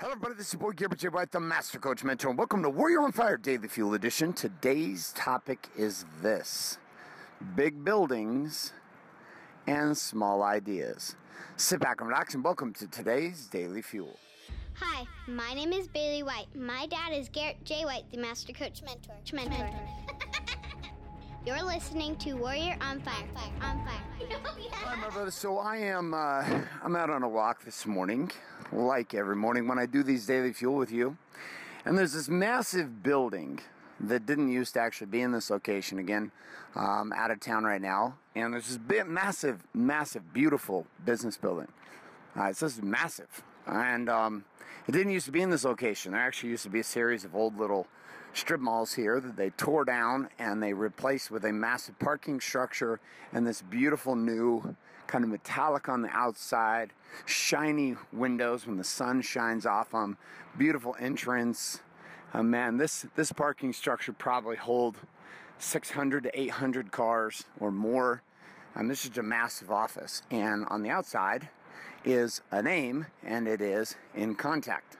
Hello, everybody. This is your boy Garrett J. White, the Master Coach Mentor, and welcome to Warrior on Fire Daily Fuel Edition. Today's topic is this big buildings and small ideas. Sit back and relax, and welcome to today's Daily Fuel. Hi, my name is Bailey White. My dad is Garrett J. White, the Master Coach Mentor. Mentor. You're listening to Warrior on Fire. On Fire. On Fire. Hi, my brother. So I am, uh, I'm out on a walk this morning, like every morning when I do these Daily Fuel with you. And there's this massive building that didn't used to actually be in this location again, um, out of town right now. And there's this big, massive, massive, beautiful business building. Uh, it's just massive. And um, it didn't used to be in this location. There actually used to be a series of old little strip malls here that they tore down and they replaced with a massive parking structure and this beautiful new kind of metallic on the outside, shiny windows when the sun shines off them, beautiful entrance. Uh, man, this this parking structure probably hold 600 to 800 cars or more. And this is a massive office. And on the outside is a name, and it is in contact.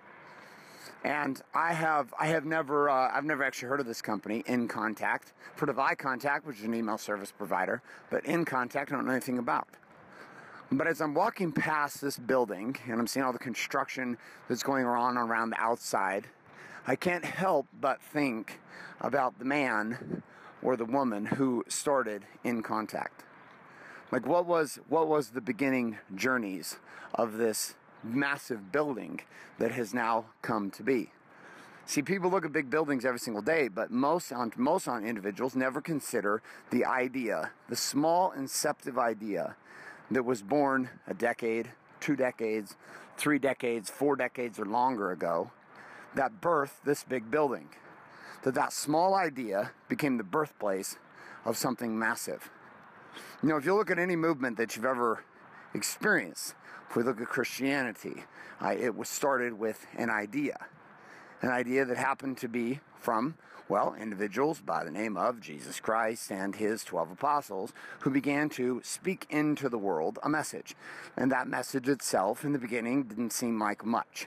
And I have I have never uh, I've never actually heard of this company, In Contact. Heard of iContact, which is an email service provider, but In Contact I don't know anything about. But as I'm walking past this building and I'm seeing all the construction that's going on around the outside, I can't help but think about the man or the woman who started In Contact. Like what was what was the beginning journeys of this massive building that has now come to be? See, people look at big buildings every single day, but most on most on individuals never consider the idea, the small inceptive idea that was born a decade, two decades, three decades, four decades or longer ago that birthed this big building. That that small idea became the birthplace of something massive. You know, if you look at any movement that you've ever experienced, if we look at Christianity, uh, it was started with an idea. An idea that happened to be from, well, individuals by the name of Jesus Christ and his 12 apostles who began to speak into the world a message. And that message itself, in the beginning, didn't seem like much.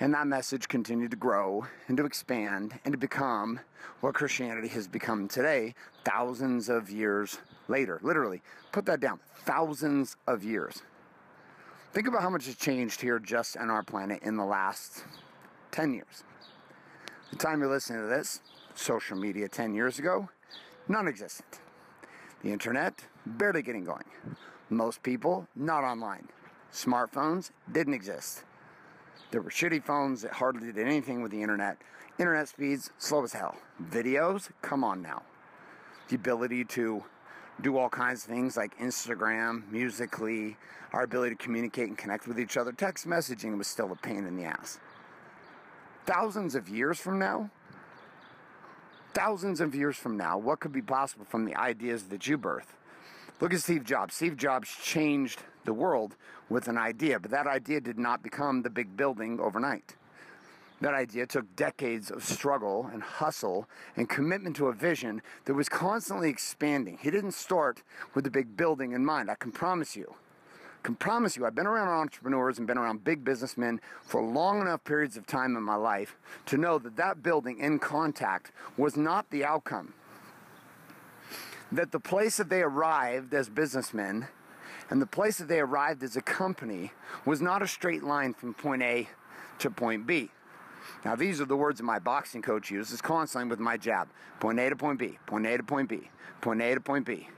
And that message continued to grow and to expand and to become what Christianity has become today, thousands of years later. Literally, put that down thousands of years. Think about how much has changed here just on our planet in the last 10 years. The time you're listening to this, social media 10 years ago, non existent. The internet, barely getting going. Most people, not online. Smartphones didn't exist. There were shitty phones that hardly did anything with the internet. Internet speeds, slow as hell. Videos, come on now. The ability to do all kinds of things like Instagram, Musical.ly, our ability to communicate and connect with each other. Text messaging was still a pain in the ass. Thousands of years from now, thousands of years from now, what could be possible from the ideas that you birth? Look at Steve Jobs. Steve Jobs changed the world with an idea, but that idea did not become the big building overnight. That idea took decades of struggle and hustle and commitment to a vision that was constantly expanding. He didn't start with the big building in mind, I can promise you. I can promise you, I've been around entrepreneurs and been around big businessmen for long enough periods of time in my life to know that that building in contact was not the outcome that the place that they arrived as businessmen and the place that they arrived as a company was not a straight line from point A to point B. Now, these are the words that my boxing coach uses constantly with my jab. Point A to point B, point A to point B, point A to point B.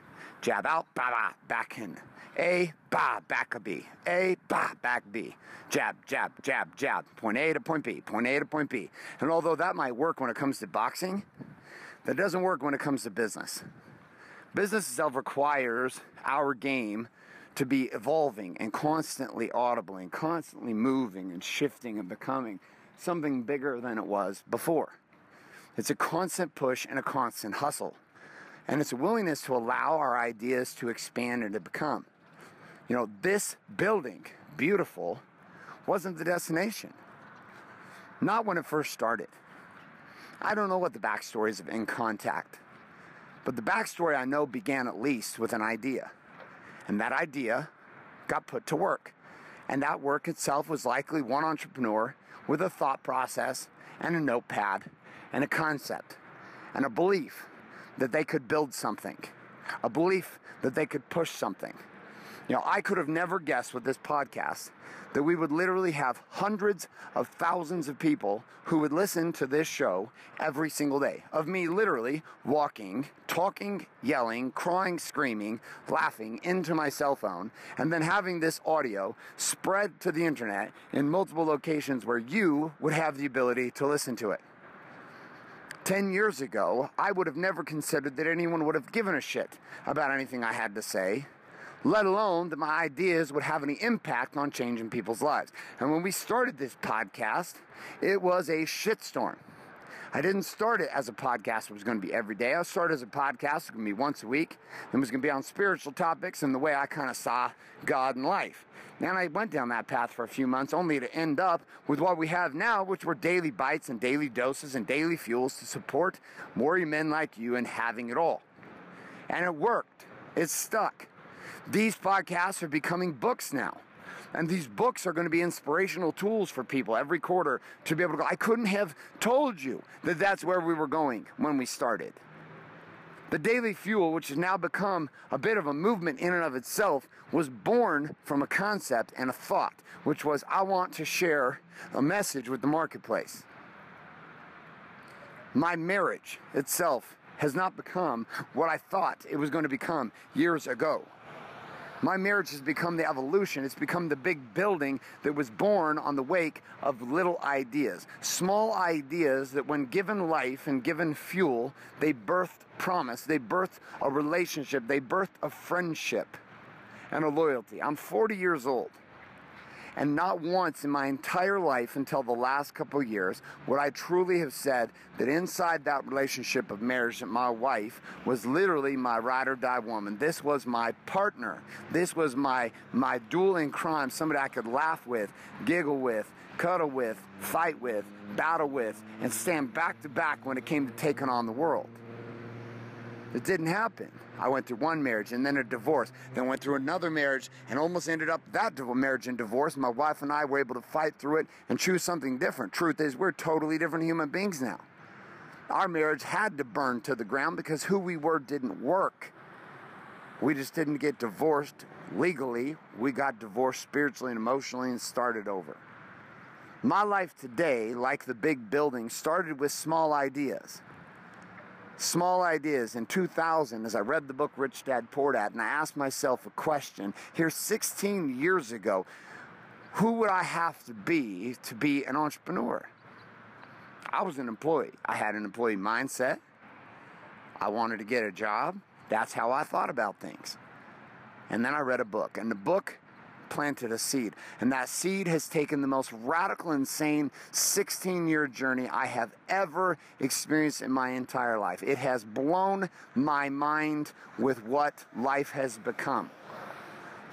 Jab out, ba ba, back in. A, ba, back a B. A, ba, back B. Jab, jab, jab, jab. Point A to point B, point A to point B. And although that might work when it comes to boxing, that doesn't work when it comes to business. Business itself requires our game to be evolving and constantly audible and constantly moving and shifting and becoming something bigger than it was before. It's a constant push and a constant hustle. And it's a willingness to allow our ideas to expand and to become. You know, this building, beautiful, wasn't the destination. Not when it first started. I don't know what the backstory is of In Contact. But the backstory I know began at least with an idea. And that idea got put to work. And that work itself was likely one entrepreneur with a thought process and a notepad and a concept and a belief that they could build something, a belief that they could push something. You know, I could have never guessed with this podcast that we would literally have hundreds of thousands of people who would listen to this show every single day of me literally walking, talking, yelling, crying, screaming, laughing into my cell phone, and then having this audio spread to the internet in multiple locations where you would have the ability to listen to it. 10 years ago, I would have never considered that anyone would have given a shit about anything I had to say let alone that my ideas would have any impact on changing people's lives. And when we started this podcast, it was a shitstorm. I didn't start it as a podcast that was going to be every day. I started as a podcast It was going to be once a week. It was going to be on spiritual topics and the way I kind of saw God and life. And I went down that path for a few months only to end up with what we have now, which were daily bites and daily doses and daily fuels to support more men like you in having it all. And it worked. It stuck. These podcasts are becoming books now. And these books are going to be inspirational tools for people every quarter to be able to go. I couldn't have told you that that's where we were going when we started. The Daily Fuel, which has now become a bit of a movement in and of itself, was born from a concept and a thought, which was I want to share a message with the marketplace. My marriage itself has not become what I thought it was going to become years ago. My marriage has become the evolution. It's become the big building that was born on the wake of little ideas. Small ideas that, when given life and given fuel, they birthed promise, they birthed a relationship, they birthed a friendship and a loyalty. I'm 40 years old. And not once in my entire life until the last couple years would I truly have said that inside that relationship of marriage that my wife was literally my ride or die woman. This was my partner. This was my my duel in crime, somebody I could laugh with, giggle with, cuddle with, fight with, battle with, and stand back to back when it came to taking on the world. It didn't happen. I went through one marriage and then a divorce, then went through another marriage and almost ended up that marriage and divorce. My wife and I were able to fight through it and choose something different. Truth is, we're totally different human beings now. Our marriage had to burn to the ground because who we were didn't work. We just didn't get divorced legally. We got divorced spiritually and emotionally and started over. My life today, like the big building, started with small ideas small ideas in 2000 as I read the book Rich Dad Poor Dad and I asked myself a question here 16 years ago who would I have to be to be an entrepreneur? I was an employee. I had an employee mindset. I wanted to get a job. That's how I thought about things. And then I read a book, and the book planted a seed. And that seed has taken the most radical, insane 16 year journey I have ever experienced in my entire life. It has blown my mind with what life has become.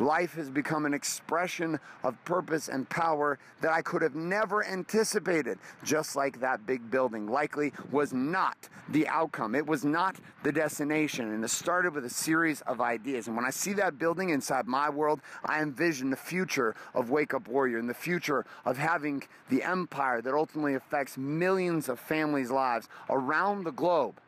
Life has become an expression of purpose and power that I could have never anticipated, just like that big building likely was not the outcome. It was not the destination. And it started with a series of ideas. And when I see that building inside my world, I envision the future of Wake Up Warrior and the future of having the empire that ultimately affects millions of families' lives around the globe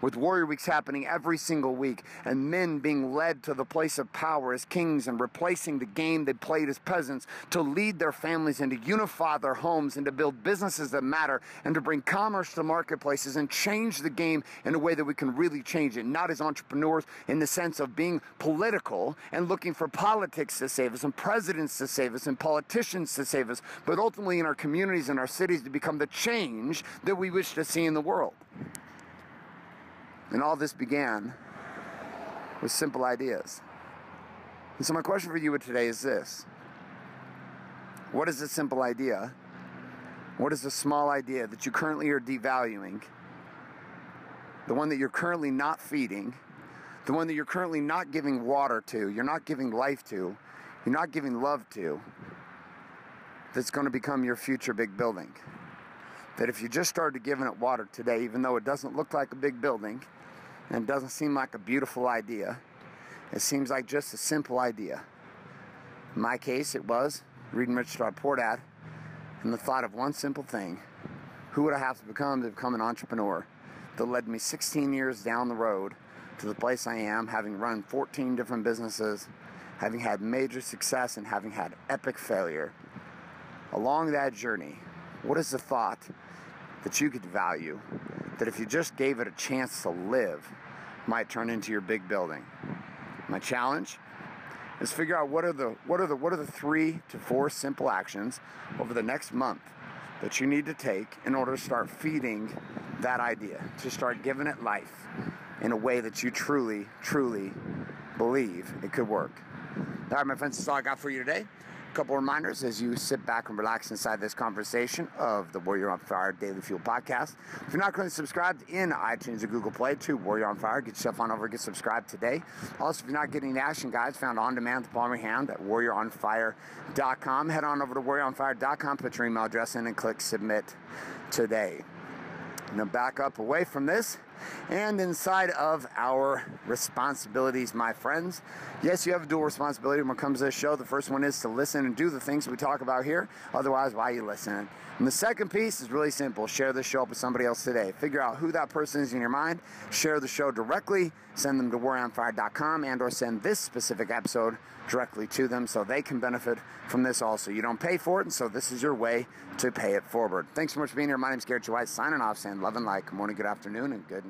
with Warrior Weeks happening every single week and men being led to the place of power as kings and replacing the game they played as peasants to lead their families and to unify their homes and to build businesses that matter and to bring commerce to marketplaces and change the game in a way that we can really change it, not as entrepreneurs in the sense of being political and looking for politics to save us and presidents to save us and politicians to save us, but ultimately in our communities and our cities to become the change that we wish to see in the world. And all this began with simple ideas. And so, my question for you today is this What is a simple idea? What is a small idea that you currently are devaluing? The one that you're currently not feeding, the one that you're currently not giving water to, you're not giving life to, you're not giving love to, that's going to become your future big building. That if you just started giving it water today, even though it doesn't look like a big building, and it doesn't seem like a beautiful idea. It seems like just a simple idea. In my case, it was reading Rich Dad Poor Dad and the thought of one simple thing who would I have to become to become an entrepreneur that led me 16 years down the road to the place I am, having run 14 different businesses, having had major success, and having had epic failure. Along that journey, what is the thought that you could value that if you just gave it a chance to live might turn into your big building? My challenge is figure out what are the what are the what are the 3 to 4 simple actions over the next month that you need to take in order to start feeding that idea, to start giving it life in a way that you truly, truly believe it could work. All right, my friends, that's all I got for you today. Couple reminders as you sit back and relax inside this conversation of the Warrior on Fire Daily Fuel podcast. If you're not currently subscribed in iTunes or Google Play to Warrior on Fire, get yourself on over, get subscribed today. Also, if you're not getting the action guides found on demand at the palm of your hand at warrioronfire.com, head on over to warrioronfire.com, put your email address in, and click submit today. Now back up away from this and inside of our responsibilities, my friends. Yes, you have a dual responsibility when it comes to this show. The first one is to listen and do the things we talk about here. Otherwise, why are you listening? And the second piece is really simple. Share the show up with somebody else today. Figure out who that person is in your mind. Share the show directly. Send them to warrioronfire.com and or send this specific episode directly to them so they can benefit from this also. You don't pay for it, and so this is your way to pay it forward. Thanks so much for being here. My name is Garrett White, signing off, saying love and light. Good morning, good afternoon, and good night. This